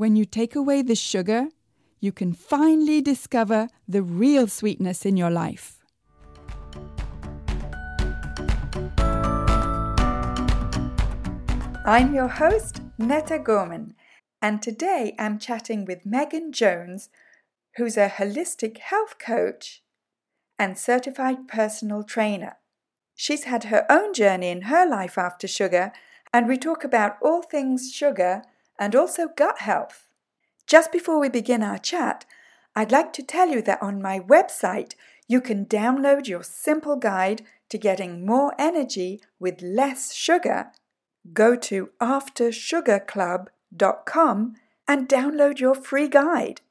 when you take away the sugar, you can finally discover the real sweetness in your life. I'm your host, Netta Gorman, and today I'm chatting with Megan Jones, who's a holistic health coach and certified personal trainer. She's had her own journey in her life after sugar, and we talk about all things sugar and also gut health. Just before we begin our chat, I'd like to tell you that on my website you can download your simple guide to getting more energy with less sugar. Go to aftersugarclub.com and download your free guide.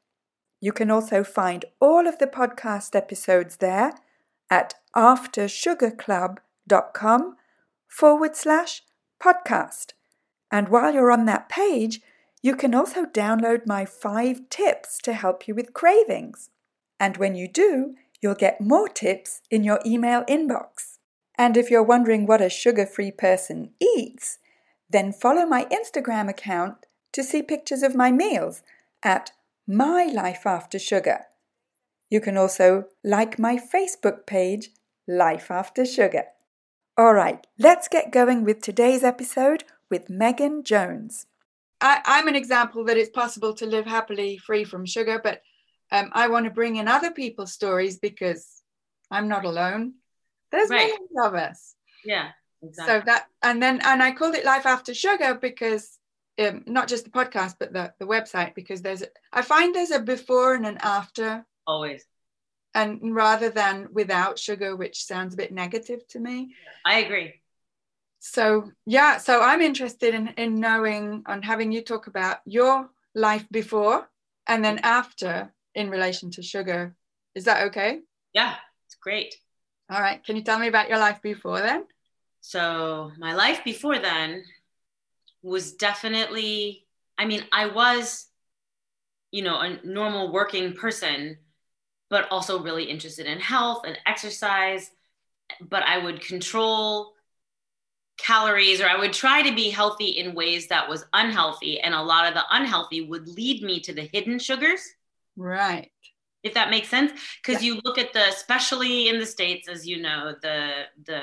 You can also find all of the podcast episodes there at aftersugarclub.com forward slash podcast. And while you're on that page, you can also download my five tips to help you with cravings. And when you do, you'll get more tips in your email inbox. And if you're wondering what a sugar free person eats, then follow my Instagram account to see pictures of my meals at My Life After Sugar. You can also like my Facebook page, Life After Sugar. All right, let's get going with today's episode with Megan Jones. I, I'm an example that it's possible to live happily free from sugar, but um, I want to bring in other people's stories because I'm not alone. There's Right. millions of us. Yeah, exactly. So that, and then, and I called it Life After Sugar because um, not just the podcast, but the, the website, because there's, I find there's a before and an after, Always. and rather than without sugar, which sounds a bit negative to me. I agree. So yeah, so I'm interested in in knowing and having you talk about your life before and then after in relation to sugar. Is that okay? Yeah, it's great. All right. Can you tell me about your life before then? So, my life before then was definitely, I mean, I was, you know, a normal working person, but also really interested in health and exercise. But I would control calories or I would try to be healthy in ways that was unhealthy. And a lot of the unhealthy would lead me to the hidden sugars. Right. if that makes sense because you look at the especially in the states as you know the the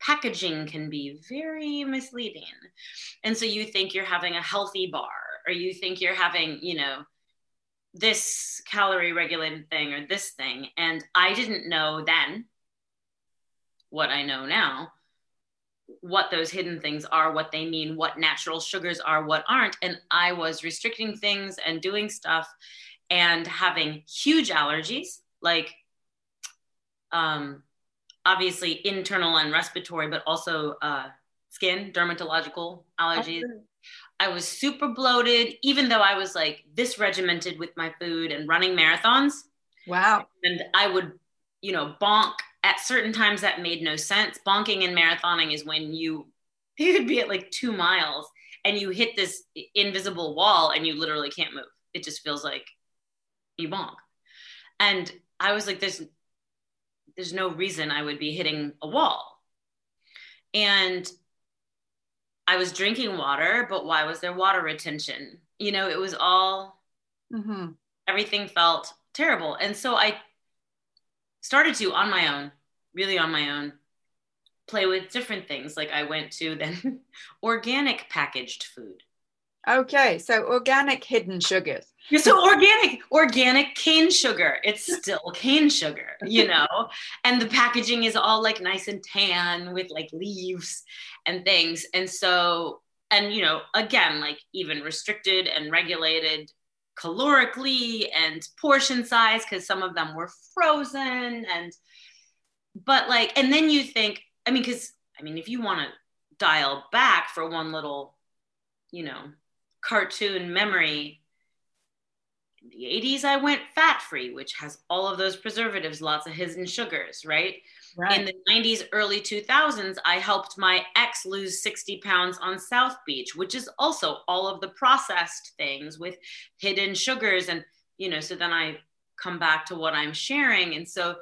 packaging can be very misleading and so you think you're having a healthy bar or you think you're having you know this calorie regulated thing or this thing and i didn't know then what i know now what those hidden things are what they mean what natural sugars are what aren't. And i was restricting things and doing stuff and having huge allergies like um, obviously internal and respiratory but also uh, skin dermatological allergies. I was super bloated even though i was like this regimented with my food and running marathons. Wow. and i would you know bonk at certain times that made no sense. Bonking and marathoning is when you you could be at like two miles and you hit this invisible wall and you literally can't move. It just feels like you bonk. And i was like there's there's no reason i would be hitting a wall. And i was drinking water but why was there water retention? You know it was all hmm everything felt terrible. And so i started to on my own really on my own play with different things like i went to then organic packaged food Okay. So organic hidden sugars. You're so organic, organic cane sugar. It's still cane sugar, you know? and the packaging is all like nice and tan with like leaves and things. And so, and you know, again, like even restricted and regulated calorically and portion size because some of them were frozen and but like and then you think i mean because i mean if you want to dial back for one little you know cartoon memory in the 80s, I went fat free, which has all of those preservatives, lots of hidden sugars, right? right? In the 90s, early 2000s, I helped my ex lose 60 pounds on South Beach, which is also all of the processed things with hidden sugars. And, you know, so then I come back to what I'm sharing. And so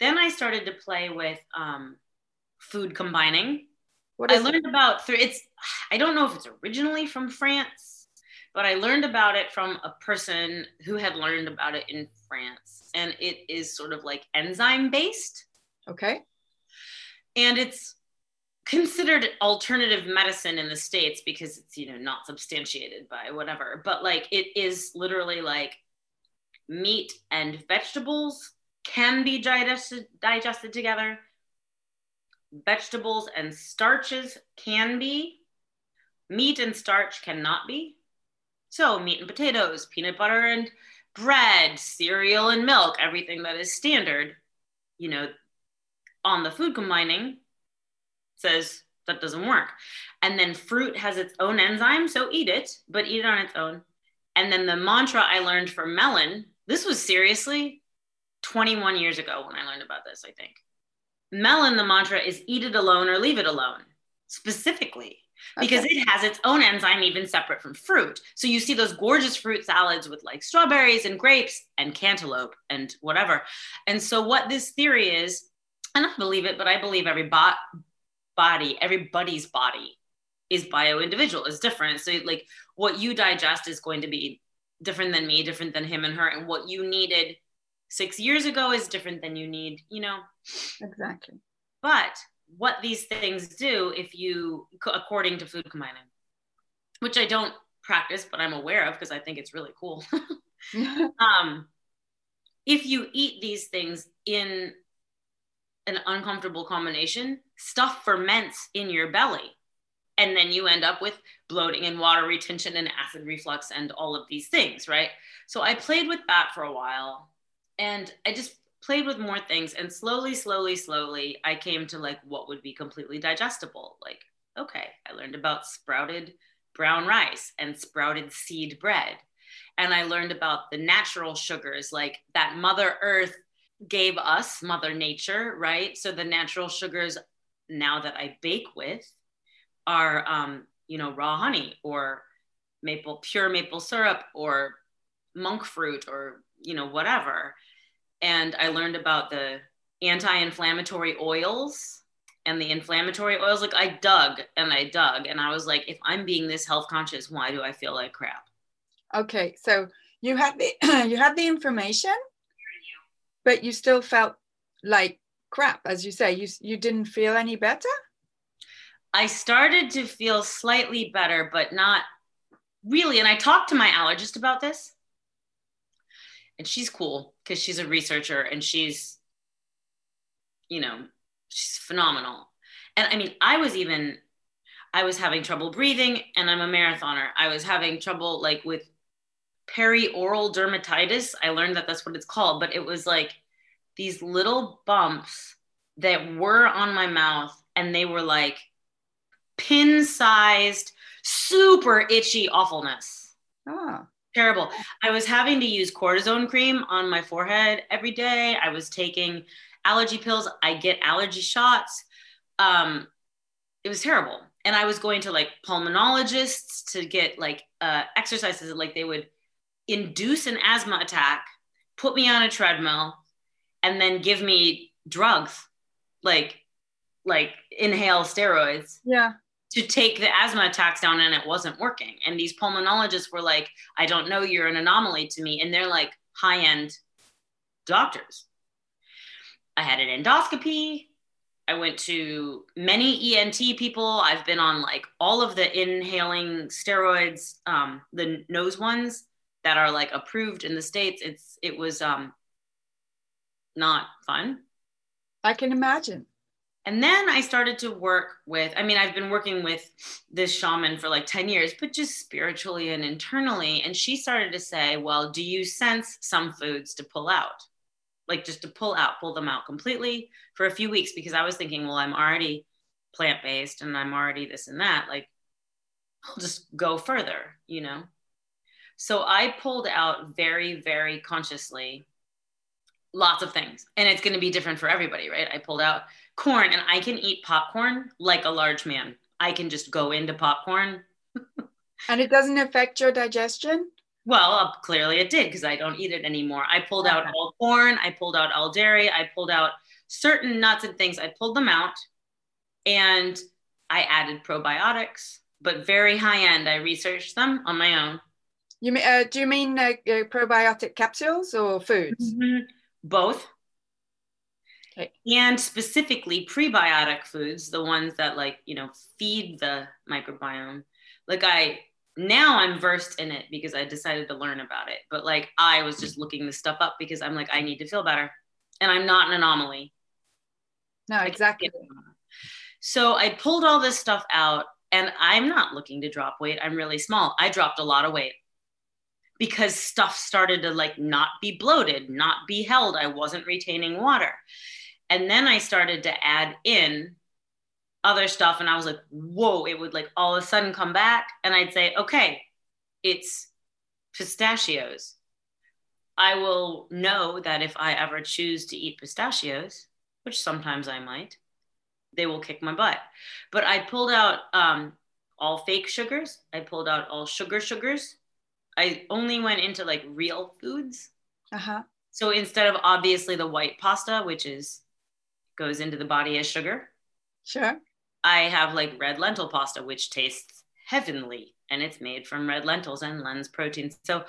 then I started to play with um, food combining. What I learned it? about three, it's, I don't know if it's originally from France but I learned about it from a person who had learned about it in France. And it is sort of like enzyme based. Okay. And it's considered alternative medicine in the States because it's, you know, not substantiated by whatever. But like it is literally like meat and vegetables can be digested, together. Vegetables and starches can be. Meat and starch cannot be. So, meat and potatoes, peanut butter and bread, cereal and milk, everything that is standard, you know, on the food combining says that doesn't work. And then fruit has its own enzyme, so eat it, but eat it on its own. And then the mantra I learned for melon, this was seriously 21 years ago when I learned about this, I think. Melon, the mantra is eat it alone or leave it alone, specifically because okay. it has its own enzyme even separate from fruit. So you see those gorgeous fruit salads with like strawberries and grapes and cantaloupe and whatever. And so what this theory is, and I don't believe it, but I believe every bot body, everybody's body is bio individual, is different. So like what you digest is going to be different than me, different than him and her, and what you needed six years ago is different than you need, you know. Exactly. But what these things do if you according to food combining which i don't practice but i'm aware of because i think it's really cool um, if you eat these things in an uncomfortable combination stuff ferments in your belly and then you end up with bloating and water retention and acid reflux and all of these things right so i played with that for a while and i just played with more things and slowly slowly slowly i came to like what would be completely digestible like okay i learned about sprouted brown rice and sprouted seed bread and i learned about the natural sugars like that mother earth gave us mother nature right? So the natural sugars now that i bake with are um, you know raw honey or maple pure maple syrup or monk fruit or you know whatever and I learned about the anti-inflammatory oils and the inflammatory oils. Like I dug and I dug, and I was like, if I'm being this health conscious, why do I feel like crap? Okay, so you had the you had the information, but you still felt like crap, as you say. You you didn't feel any better. I started to feel slightly better, but not really. And I talked to my allergist about this and she's cool because she's a researcher and she's you know she's phenomenal. And i mean i was even i was having trouble breathing and i'm a marathoner. I was having trouble like with perioral dermatitis. I learned that that's what it's called but it was like these little bumps that were on my mouth and they were like pin sized super itchy awfulness. Oh terrible. I was having to use cortisone cream on my forehead every day. I was taking allergy pills. I get allergy shots. Um, it was terrible. And I was going to like pulmonologists to get like uh, exercises. Like they would induce an asthma attack, put me on a treadmill, and then give me drugs, like like inhale steroids. Yeah to take the asthma attacks down and it wasn't working. And these pulmonologists were like, I don't know, you're an anomaly to me. And they're like high end doctors. I had an endoscopy. I went to many ENT people. I've been on like all of the inhaling steroids, um, the nose ones that are like approved in the States. It's, it was um, not fun. I can imagine. And then I started to work with, I mean, I've been working with this shaman for like 10 years, but just spiritually and internally. And she started to say, Well, do you sense some foods to pull out? Like just to pull out, pull them out completely for a few weeks because I was thinking, Well, I'm already plant based and I'm already this and that. Like, I'll just go further, you know? So I pulled out very, very consciously lots of things. And it's going to be different for everybody, right? I pulled out corn and I can eat popcorn like a large man. I can just go into popcorn. and it doesn't affect your digestion? Well, uh, clearly it did because I don't eat it anymore. I pulled out all corn, I pulled out all dairy, I pulled out certain nuts and things. I pulled them out and I added probiotics, but very high end. I researched them on my own. You mean, uh, do you mean uh, uh probiotic capsules or foods? Mm-hmm. Both. Okay. And specifically prebiotic foods, the ones that like, you know, feed the microbiome. Like I now I'm versed in it because I decided to learn about it. But like I was just looking this stuff up because I'm like, I need to feel better. And I'm not an anomaly. No, exactly. So I pulled all this stuff out and I'm not looking to drop weight. I'm really small. I dropped a lot of weight because stuff started to like not be bloated, not be held. I wasn't retaining water. And then I started to add in other stuff and I was like, whoa, it would like all of a sudden come back and I'd say, okay, it's pistachios. I will know that if I ever choose to eat pistachios, which sometimes I might, they will kick my butt. But I pulled out um, all fake sugars. I pulled out all sugar sugars. I only went into like real foods. Uh-huh. So instead of obviously the white pasta, which is goes into the body as sugar. Sure. I have like red lentil pasta, which tastes heavenly and it's made from red lentils and lens protein. So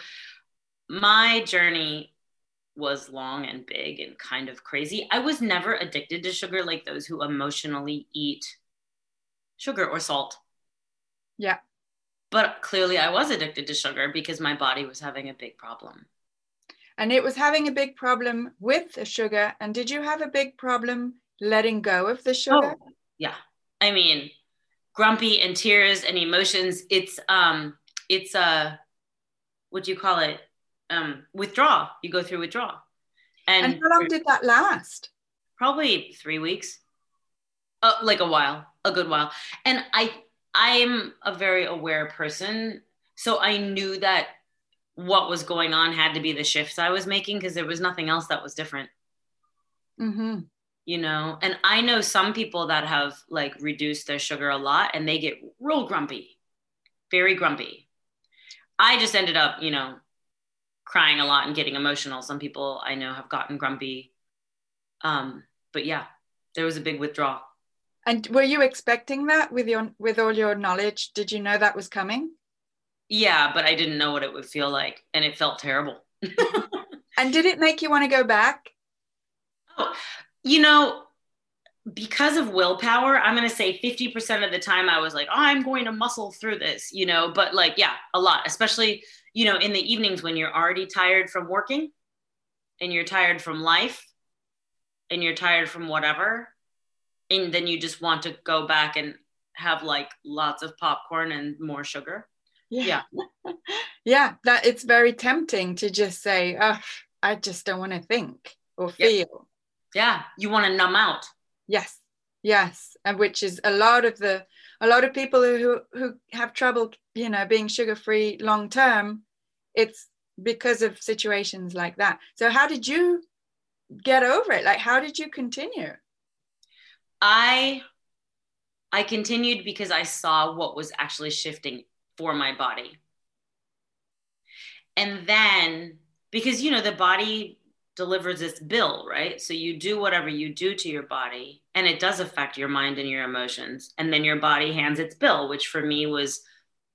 my journey was long and big and kind of crazy. I was never addicted to sugar like those who emotionally eat sugar or salt. Yeah. But clearly I was addicted to sugar because my body was having a big problem. And it was having a big problem with the sugar. And did you have a big problem letting go of the sugar? Oh, yeah. I mean, grumpy and tears and emotions. It's um it's a uh, what do you call it? um, withdraw. You go through withdrawal. And, and how long did that last? Probably three weeks. Uh, like a while, a good while. And I, I'm a very aware person, so I knew that what was going on had to be the shifts I was making because there was nothing else that was different. Mm-hmm. You know, and I know some people that have like reduced their sugar a lot and they get real grumpy, very grumpy. I just ended up, you know, crying a lot and getting emotional. Some people I know have gotten grumpy. Um, but yeah, there was a big withdrawal. And were you expecting that with your with all your knowledge? Did you know that was coming? Yeah, but I didn't know what it would feel like, and it felt terrible. and did it make you want to go back? Oh, you know, because of willpower, I'm going to say 50% of the time I was like, oh, I'm going to muscle through this, you know, but like, yeah, a lot, especially you know, in the evenings when you're already tired from working and you're tired from life and you're tired from whatever, and then you just want to go back and have like lots of popcorn and more sugar. Yeah. Yeah. yeah that it's very tempting to just say, oh, I just don't want to think or feel. Yeah. You want to numb out. Yes. Yes. And which is a lot of the a lot of people who who have trouble you know being sugar free long term it's because of situations like that so how did you get over it like how did you continue i i continued because i saw what was actually shifting for my body and then because you know the body delivers its bill, right? So you do whatever you do to your body, and it does affect your mind and your emotions. And then your body hands its bill, which for me was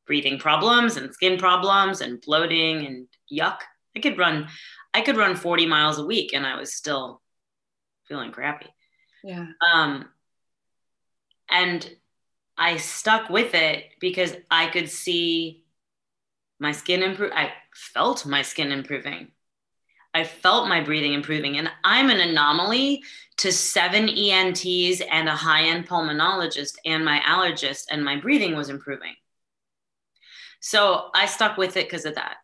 breathing problems and skin problems and bloating and yuck. I could run, I could run 40 miles a week and I was still feeling crappy. Yeah. Um, and I stuck with it because I could see my skin improve. I felt my skin improving. I felt my breathing improving. And I'm an anomaly to seven ENTs and a high end pulmonologist and my allergist, and my breathing was improving. So I stuck with it because of that.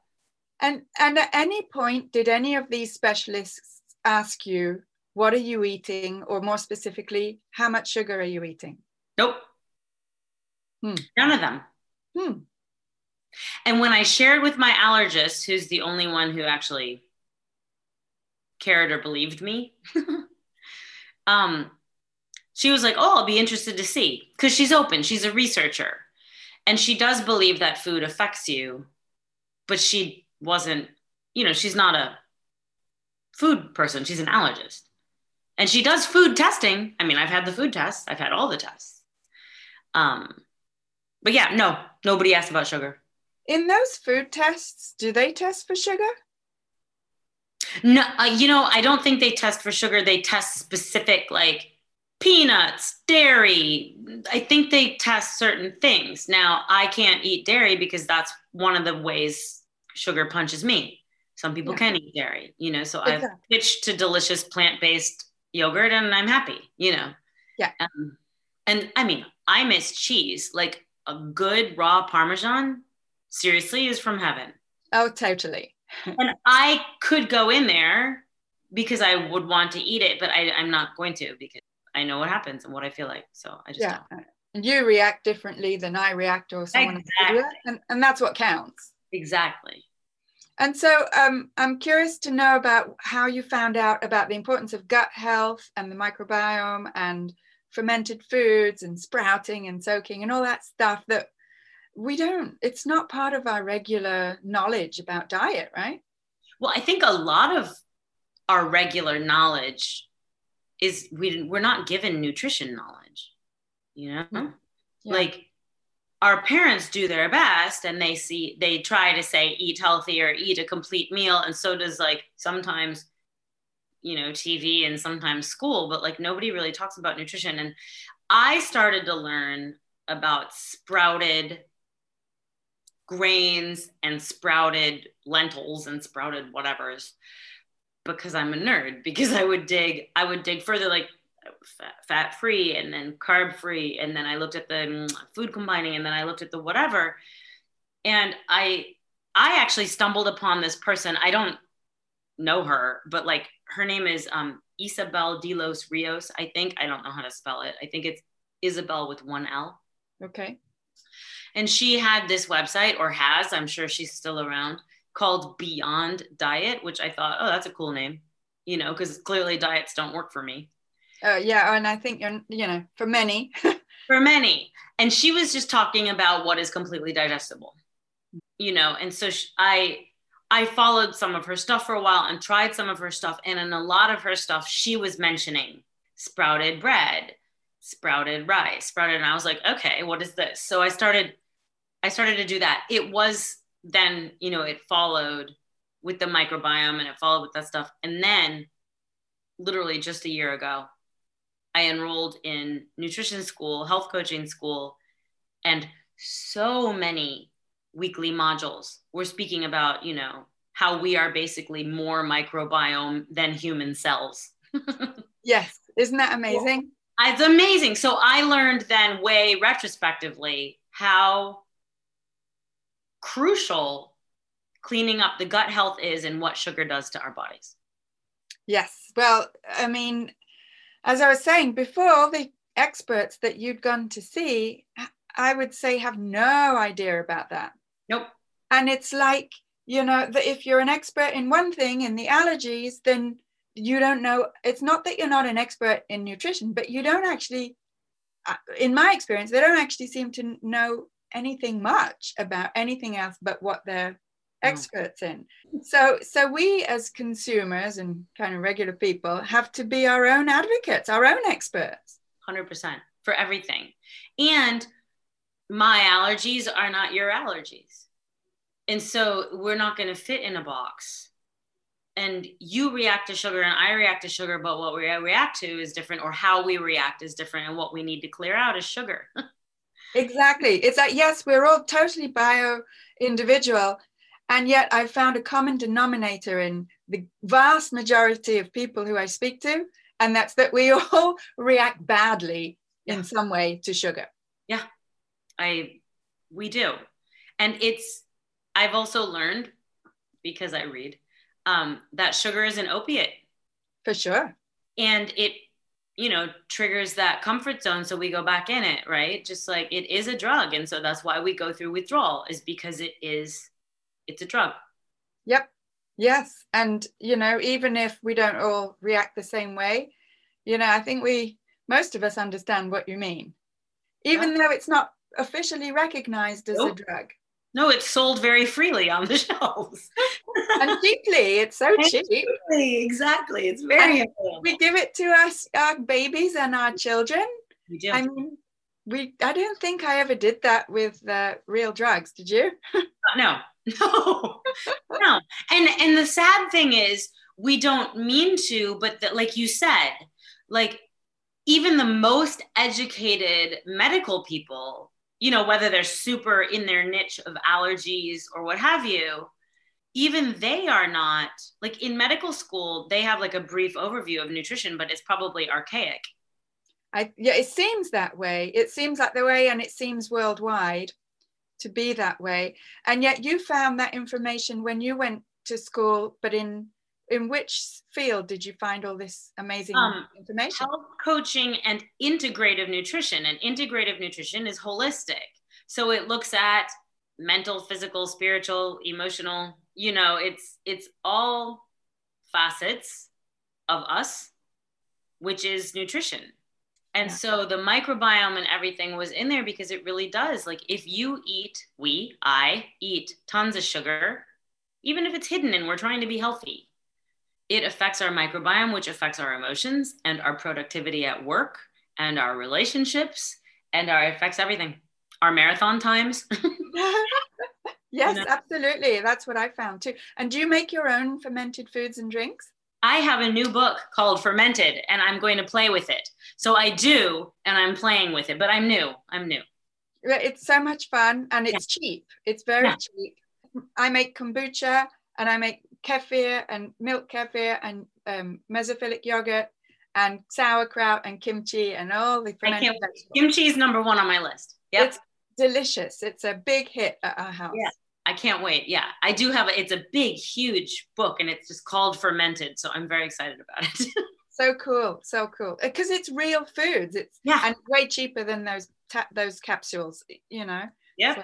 And, and at any point, did any of these specialists ask you, what are you eating? Or more specifically, how much sugar are you eating? Nope. Hmm. None of them. Hmm. And when I shared with my allergist, who's the only one who actually cared or believed me, um, she was like, Oh, I'll be interested to see. Because she's open, she's a researcher. And she does believe that food affects you, but she wasn't, you know, she's not a food person, she's an allergist. And she does food testing. I mean, I've had the food tests, I've had all the tests. Um, but yeah, no, nobody asked about sugar. In those food tests, do they test for sugar? No, uh, you know, I don't think they test for sugar. They test specific, like peanuts, dairy. I think they test certain things. Now, I can't eat dairy because that's one of the ways sugar punches me. Some people yeah. can eat dairy, you know, so exactly. I've switched to delicious plant based yogurt and I'm happy, you know. Yeah. Um, and I mean, I miss cheese. Like a good raw Parmesan, seriously, is from heaven. Oh, totally. and I could go in there because I would want to eat it, but I, am not going to because I know what happens and what I feel like. So I just yeah. Don't. And you react differently than I react or someone exactly. else. And, and that's what counts. Exactly. And so um, I'm curious to know about how you found out about the importance of gut health and the microbiome and fermented foods and sprouting and soaking and all that stuff that we don't, it's not part of our regular knowledge about diet, right? Well, I think a lot of our regular knowledge is we, we're not given nutrition knowledge, you know? Mm-hmm. Yeah. Like our parents do their best and they see, they try to say eat healthy or eat a complete meal. And so does like sometimes you know tv and sometimes school but like nobody really talks about nutrition. And i started to learn about sprouted grains and sprouted lentils and sprouted whatever's because i'm a nerd because i would dig i would dig further like fat free and then carb free and then i looked at the mm, food combining and then i looked at the whatever. And i i actually stumbled upon this person. I don't know her but like her name is um, Isabel de los Rios. I think I don't know how to spell it. I think it's Isabel with one L. Okay. And she had this website, or has, I'm sure she's still around, called Beyond Diet, which I thought, oh, that's a cool name, you know, because clearly diets don't work for me. Uh, yeah, and I think you're, you know, for many. for many. And she was just talking about what is completely digestible, you know, and so she, I I followed some of her stuff for a while and tried some of her stuff. And in a lot of her stuff, she was mentioning sprouted bread, sprouted rice, sprouted. And I was like, okay, what is this? So I started, I started to do that. It was then, you know, it followed with the microbiome and it followed with that stuff. And then literally just a year ago, I enrolled in nutrition school, health coaching school, and so many weekly modules. We're speaking about, you know, how we are basically more microbiome than human cells. yes. Isn't that amazing? Well, it's amazing. So I learned then, way retrospectively, how crucial cleaning up the gut health is and what sugar does to our bodies. Yes. Well, I mean, as I was saying before, the experts that you'd gone to see, I would say have no idea about that. Nope. And it's like, you know, that if you're an expert in one thing in the allergies, then you don't know. It's not that you're not an expert in nutrition, but you don't actually, uh, in my experience, they don't actually seem to know anything much about anything else but what they're experts in. So so we as consumers and kind of regular people have to be our own advocates, our own experts. 100% for everything. And my allergies are not your allergies. And so we're not going to fit in a box. And you react to sugar and I react to sugar, but what we react to is different, or how we react is different. And what we need to clear out is sugar. exactly. It's like, yes, we're all totally bio individual. And yet I've found a common denominator in the vast majority of people who I speak to. And that's that we all react badly yeah. in some way to sugar. Yeah. I we do. And it's I've also learned because I read um, that sugar is an opiate. For sure. And it, you know triggers that comfort zone so we go back in it right just like it is a drug and so that's why we go through withdrawal is because it is it's a drug yep yes and you know even if we don't all react the same way you know i think we most of us understand what you mean even yeah. though it's not officially recognized as nope. a drug no, it's sold very freely on the shelves. and cheaply. It's so and cheap. Cheaply, exactly. It's very We give it to us, our babies and our children. We do. I mean, we I don't think I ever did that with uh, real drugs. Did you? no. No. no. And and the sad thing is we don't mean to, but that like you said, like even the most educated medical people you know, whether they're super in their niche of allergies or what have you, even they are not like in medical school, they have like a brief overview of nutrition, but it's probably archaic. I, yeah, it seems that way. It seems like the way, and it seems worldwide to be that way. And yet, you found that information when you went to school, but in in which field did you find all this amazing um, information? Health coaching and integrative nutrition. And integrative nutrition is holistic. So it looks at mental, physical, spiritual, emotional, you know, it's it's all facets of us, which is nutrition. And yeah. so the microbiome and everything was in there because it really does. Like if you eat, we, I eat tons of sugar, even if it's hidden and we're trying to be healthy, it affects our microbiome, which affects our emotions and our productivity at work and our relationships and our affects everything. Our marathon times. yes, you know? absolutely. That's what I found too. And do you make your own fermented foods and drinks? I have a new book called Fermented and I'm going to play with it. So I do and I'm playing with it, but I'm new. I'm new. It's so much fun and it's yeah. cheap. It's very yeah. cheap. I make kombucha and I make kefir and milk kefir and um, mesophilic yogurt and sauerkraut and kimchi and all the fermented. Kimchi is number one on my list. Yep. It's delicious. It's a big hit at our house. Yeah. I can't wait. Yeah, I do have a, it's a big, huge book and it's just called Fermented. So I'm very excited about it. so cool. So cool. Because it's real foods. It's yeah. and way cheaper than those ta- those capsules, you know? Yeah. So,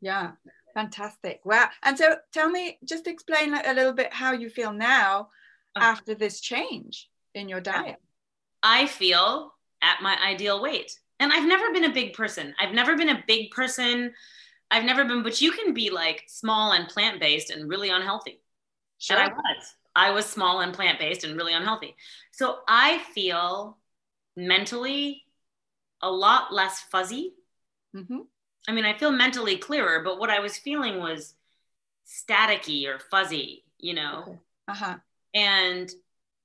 yeah. Fantastic. Wow. And so tell me, just explain a little bit how you feel now after this change in your diet. I feel at my ideal weight. And I've never been a big person. I've never been a big person. I've never been, but you can be like small and plant based and really unhealthy. Sure. And I was. I was small and plant based and really unhealthy. So I feel mentally a lot less fuzzy. Mm-hmm. I mean, I feel mentally clearer, but what I was feeling was staticky or fuzzy, you know? Okay. Uh-huh. And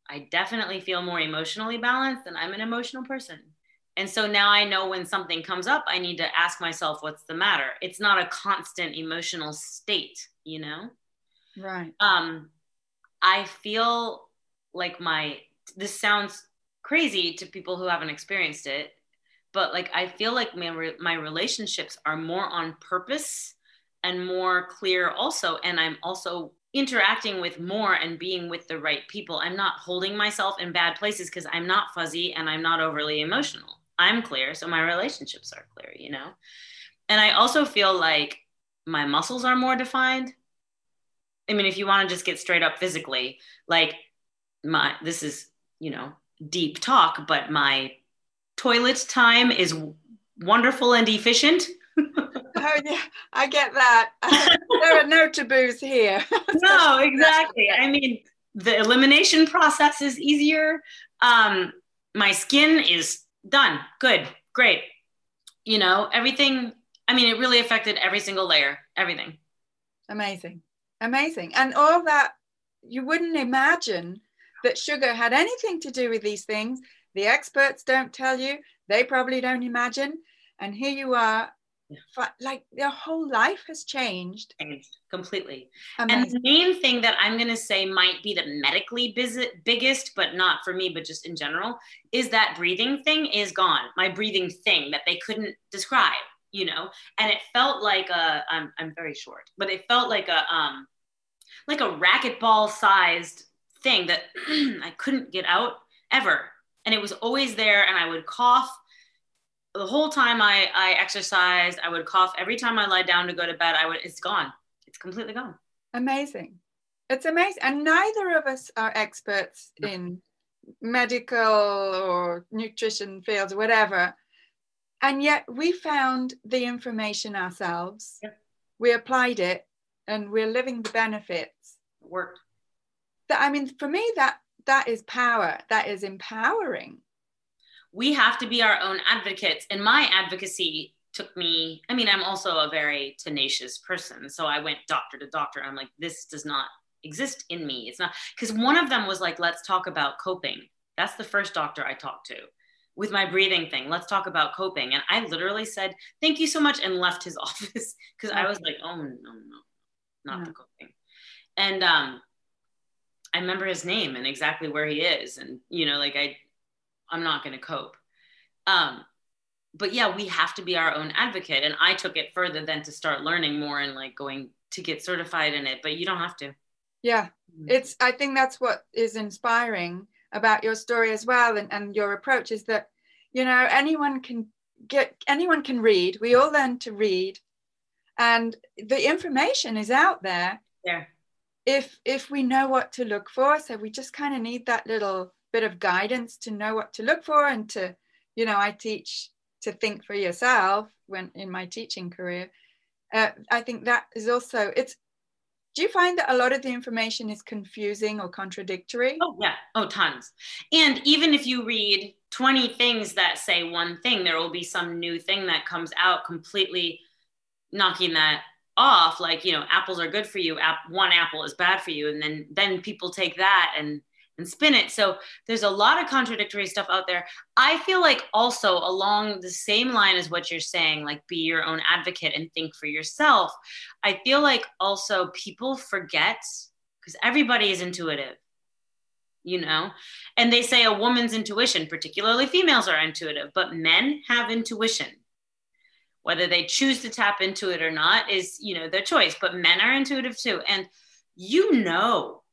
I definitely feel more emotionally balanced and I'm an emotional person. And so now I know when something comes up, I need to ask myself what's the matter. It's not a constant emotional state, you know? Right. Um I feel like my this sounds crazy to people who haven't experienced it, but like I feel like my my relationships are more on purpose and more clear also and I'm also interacting with more and being with the right people. I'm not holding myself in bad places because I'm not fuzzy and I'm not overly emotional. I'm clear, so my relationships are clear, you know. And I also feel like my muscles are more defined. I mean, if you want to just get straight up physically, like my this is, you know, deep talk, but my toilet time is wonderful and efficient. oh yeah, I get that. there are no taboos here. no, exactly. I mean, the elimination process is easier. Um, my skin is done. Good, great. You know, everything. I mean, it really affected every single layer, everything. Amazing, amazing, and all that you wouldn't imagine that sugar had anything to do with these things the experts don't tell you, they probably don't imagine. And here you are, like your whole life has changed. Completely. Amazing. And the main thing that I'm going to say might be the medically biggest, but not for me, but just in general, is that breathing thing is gone. My breathing thing that they couldn't describe, you know, and it felt like a, I'm, I'm very short, but it felt like a, um, like a racquetball sized thing that I couldn't get out ever and it was always there and i would cough the whole time i i exercised. I would cough every time i lie down to go to bed. I would it's gone. It's completely gone. Amazing. It's amazing. And neither of us are experts in medical or nutrition fields or whatever. And yet we found the information ourselves. Yeah. we applied it and we're living the benefits. It worked. That i mean for me that that is power. That is empowering. We have to be our own advocates. And my advocacy took me i mean i'm also a very tenacious person. So i went doctor to doctor. I'm like this does not exist in me. It's not because one of them was like let's talk about coping. That's the first doctor i talked to with my breathing thing. Let's talk about coping. And i literally said thank you so much and left his office because i was like oh no no not no. the coping. And um I remember his name and exactly where he is. And, you know, like I, I'm not going to cope. Um, but yeah, we have to be our own advocate. And I took it further than to start learning more and like going to get certified in it, but you don't have to. Yeah. Mm-hmm. It's, I think that's what is inspiring about your story as well. And, and your approach is that, you know, anyone can get, anyone can read. We all learn to read and the information is out there. Yeah if if we know what to look for so we just kind of need that little bit of guidance to know what to look for and to you know i teach to think for yourself when in my teaching career. Uh, i think that is also it's do you find that a lot of the information is confusing or contradictory? Oh yeah. Oh tons. And even if you read 20 things that say one thing there will be some new thing that comes out completely knocking that off like you know apples are good for you App, one apple is bad for you and then then people take that and and spin it. So there's a lot of contradictory stuff out there. I feel like also along the same line as what you're saying like be your own advocate and think for yourself i feel like also people forget because everybody is intuitive you know? And they say a woman's intuition particularly females are intuitive but men have intuition whether they choose to tap into it or not is you know their choice but men are intuitive too. And you know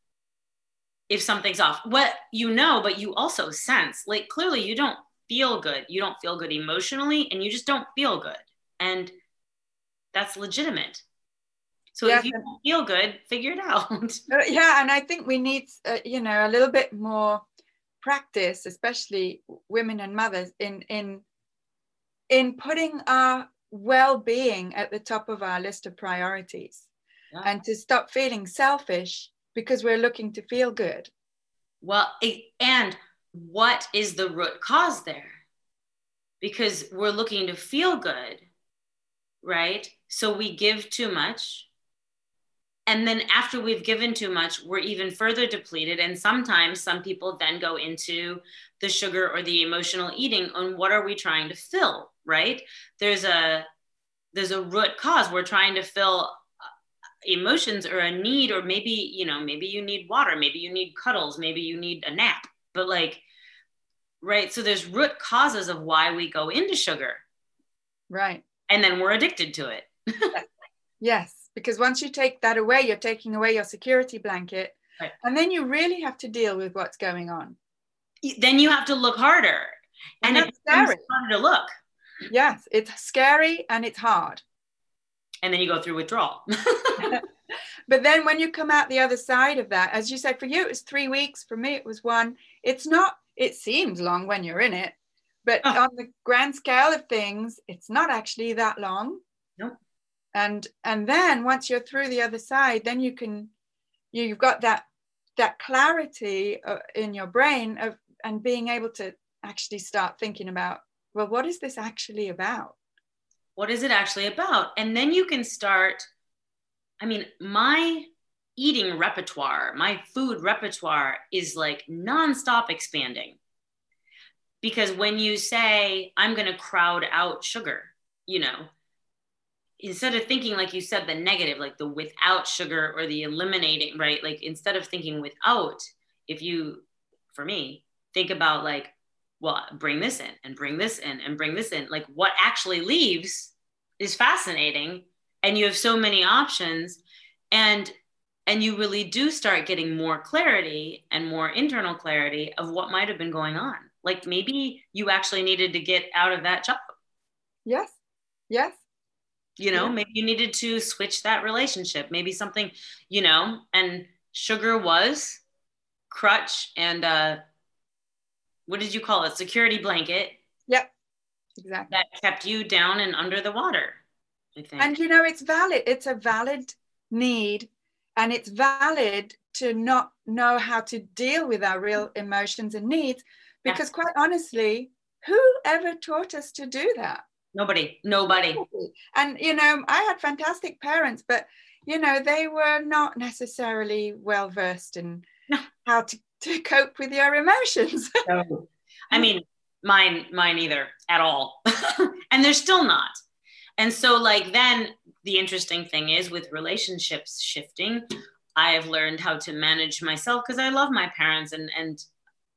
if something's off what you know but you also sense like clearly you don't feel good. You don't feel good emotionally and you just don't feel good. And that's legitimate. So yeah. if you don't feel good figure it out. Uh, yeah and i think we need uh, you know a little bit more practice especially women and mothers in in in putting our well-being at the top of our list of priorities. Yeah. and to stop feeling selfish because we're looking to feel good. Well and what is the root cause there? Because we're looking to feel good right? So we give too much. And then after we've given too much we're even further depleted. And sometimes some people then go into the sugar or the emotional eating on what are we trying to fill right? There's a there's a root cause. We're trying to fill uh, emotions or a need or maybe you know maybe you need water maybe you need cuddles maybe you need a nap. But like right so there's root causes of why we go into sugar. Right. And then we're addicted to it. Yes because once you take that away you're taking away your security blanket. Right. and then you really have to deal with what's going on. Then you have to look harder. And, and it's harder to look Yes, it's scary and it's hard. And then you go through withdrawal. but then when you come out the other side of that, as you said, for you it was three weeks. For me, it was one. It's not, it seems long when you're in it, but oh. on the grand scale of things, it's not actually that long. Nope. And and then once you're through the other side, then you can you've got that that clarity uh, in your brain of and being able to actually start thinking about well, what is this actually about? What is it actually about? And then you can start. I mean, my eating repertoire, my food repertoire is like nonstop expanding. Because when you say, I'm going to crowd out sugar, you know, instead of thinking, like you said, the negative, like the without sugar or the eliminating, right? Like instead of thinking without, if you, for me, think about like, well, bring this in and bring this in and bring this in. Like what actually leaves is fascinating. And you have so many options. And and you really do start getting more clarity and more internal clarity of what might have been going on like maybe you actually needed to get out of that job. Yes. Yes. You know, Yeah. maybe you needed to switch that relationship. Maybe something, you know, and sugar was crutch and uh what did you call it? Security blanket Yep. Exactly. that kept you down and under the water. I think. And you know, it's valid. It's a valid need, and it's valid to not know how to deal with our real emotions and needs. Because, quite honestly, who ever taught us to do that? nobody, nobody. And, you know, I had fantastic parents, but, you know, they were not necessarily well versed in No. how to, to cope with your emotions. No. I mean, mine, mine either at all. and they're still not. And so, like, then the interesting thing is with relationships shifting, I've learned how to manage myself because I love my parents and, and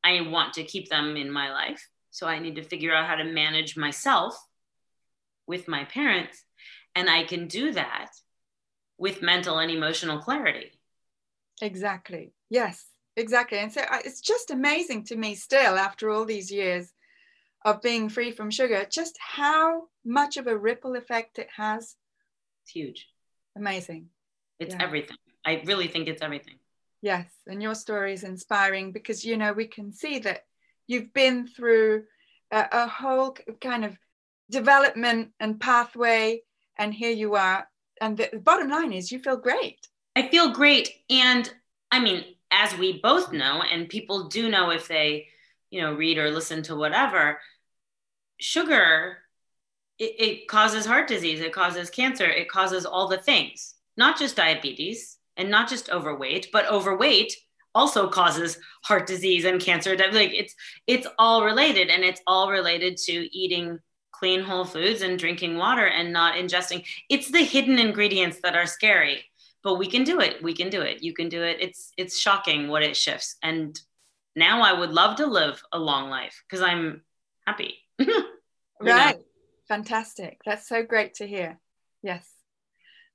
I want to keep them in my life. So I need to figure out how to manage myself with my parents. And I can do that with mental and emotional clarity. Exactly. Yes, exactly. And so I- it's just amazing to me still after all these years of being free from sugar, just how much of a ripple effect it has. It's huge. Amazing. It's Yeah. everything. I really think it's everything. Yes. And your story is inspiring because, you know, we can see that you've been through a, a whole kind of development and pathway. And here you are. And the, the bottom line is you feel great. I feel great. And I mean, as we both know, and people do know if they, you know, read or listen to whatever, sugar, it, it causes heart disease, it causes cancer, it causes all the things, not just diabetes and not just overweight, but overweight also causes heart disease and cancer. Like it's it's all related and it's all related to eating clean whole foods and drinking water and not ingesting. It's the hidden ingredients that are scary but we can do it we can do it you can do it it's it's shocking what it shifts and now i would love to live a long life because i'm happy You know? Right. Fantastic. That's so great to hear. Yes.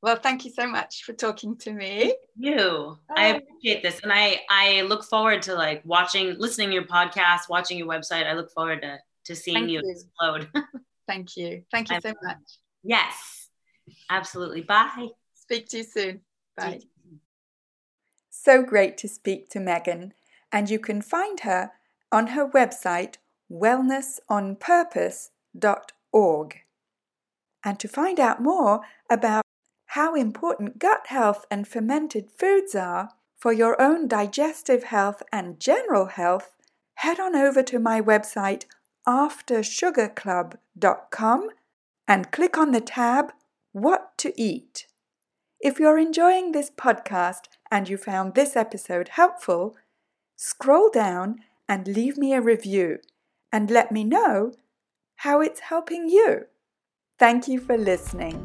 Well, thank you so much for talking to me. you i Oh. appreciate this and i i look forward to like watching listening your podcast watching your website i look forward to to seeing Thank you, you. explode Thank you. Thank you so much. yes absolutely bye Speak to you soon. Bye. So great to speak to Megan, and you can find her on her website wellnessonpurpose.org. And to find out more about how important gut health and fermented foods are for your own digestive health and general health, head on over to my website aftersugarclub.com and click on the tab What to Eat. If you're enjoying this podcast and you found this episode helpful, scroll down and leave me a review and let me know how it's helping you. Thank you for listening.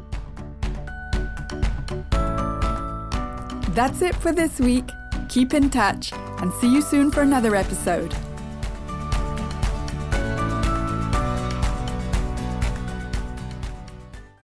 That's it for this week. Keep in touch and see you soon for another episode.